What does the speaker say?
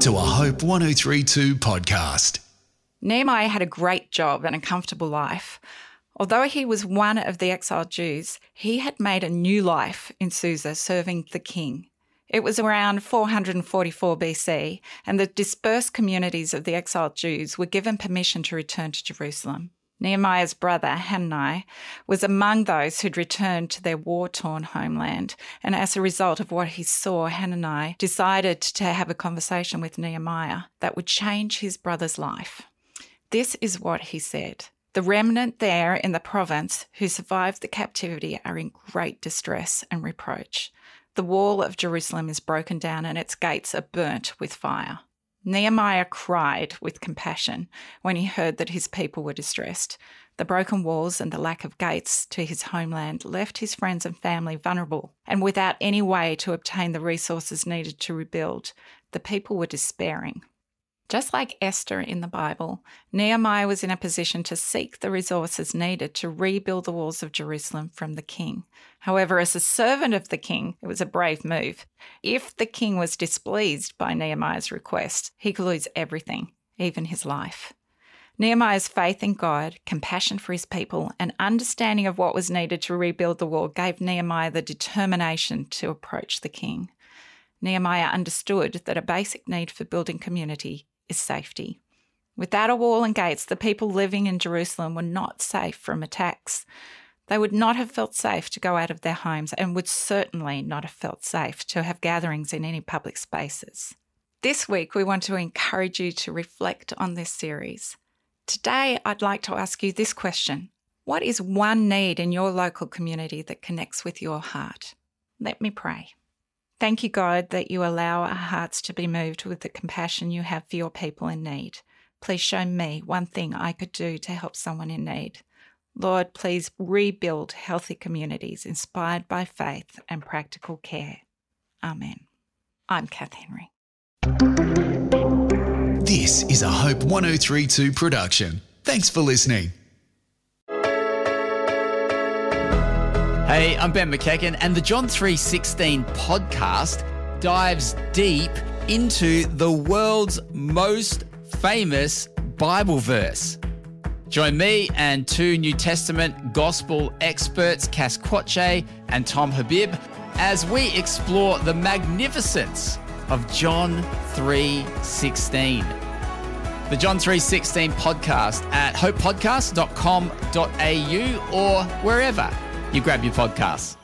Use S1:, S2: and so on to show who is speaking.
S1: to a Hope 1032 podcast.
S2: Nehemiah had a great job and a comfortable life. Although he was one of the exiled Jews, he had made a new life in Susa serving the king. It was around 444 BC, and the dispersed communities of the exiled Jews were given permission to return to Jerusalem. Nehemiah's brother, Hanani, was among those who'd returned to their war torn homeland. And as a result of what he saw, Hanani decided to have a conversation with Nehemiah that would change his brother's life. This is what he said. The remnant there in the province who survived the captivity are in great distress and reproach. The wall of Jerusalem is broken down and its gates are burnt with fire. Nehemiah cried with compassion when he heard that his people were distressed. The broken walls and the lack of gates to his homeland left his friends and family vulnerable, and without any way to obtain the resources needed to rebuild, the people were despairing. Just like Esther in the Bible, Nehemiah was in a position to seek the resources needed to rebuild the walls of Jerusalem from the king. However, as a servant of the king, it was a brave move. If the king was displeased by Nehemiah's request, he could lose everything, even his life. Nehemiah's faith in God, compassion for his people, and understanding of what was needed to rebuild the wall gave Nehemiah the determination to approach the king. Nehemiah understood that a basic need for building community is safety. Without a wall and gates, the people living in Jerusalem were not safe from attacks. They would not have felt safe to go out of their homes and would certainly not have felt safe to have gatherings in any public spaces. This week, we want to encourage you to reflect on this series. Today, I'd like to ask you this question What is one need in your local community that connects with your heart? Let me pray. Thank you, God, that you allow our hearts to be moved with the compassion you have for your people in need. Please show me one thing I could do to help someone in need. Lord, please rebuild healthy communities inspired by faith and practical care. Amen. I'm Kath Henry.
S1: This is a Hope 1032 production. Thanks for listening.
S3: Hey, I'm Ben McEachen, and the John 316 podcast dives deep into the world's most famous Bible verse. Join me and two New Testament gospel experts, Cass Quache and Tom Habib, as we explore the magnificence of John 3:16. The John 3:16 podcast at hopepodcast.com.au or wherever you grab your podcasts.